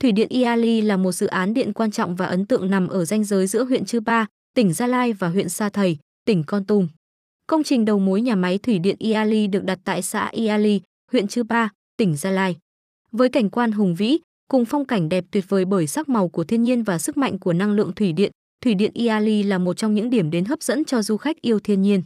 Thủy điện Iali là một dự án điện quan trọng và ấn tượng nằm ở ranh giới giữa huyện Chư Ba, tỉnh Gia Lai và huyện Sa Thầy, tỉnh Con Tum. Công trình đầu mối nhà máy thủy điện Iali được đặt tại xã Iali, huyện Chư Ba, tỉnh Gia Lai. Với cảnh quan hùng vĩ, cùng phong cảnh đẹp tuyệt vời bởi sắc màu của thiên nhiên và sức mạnh của năng lượng thủy điện, thủy điện Iali là một trong những điểm đến hấp dẫn cho du khách yêu thiên nhiên.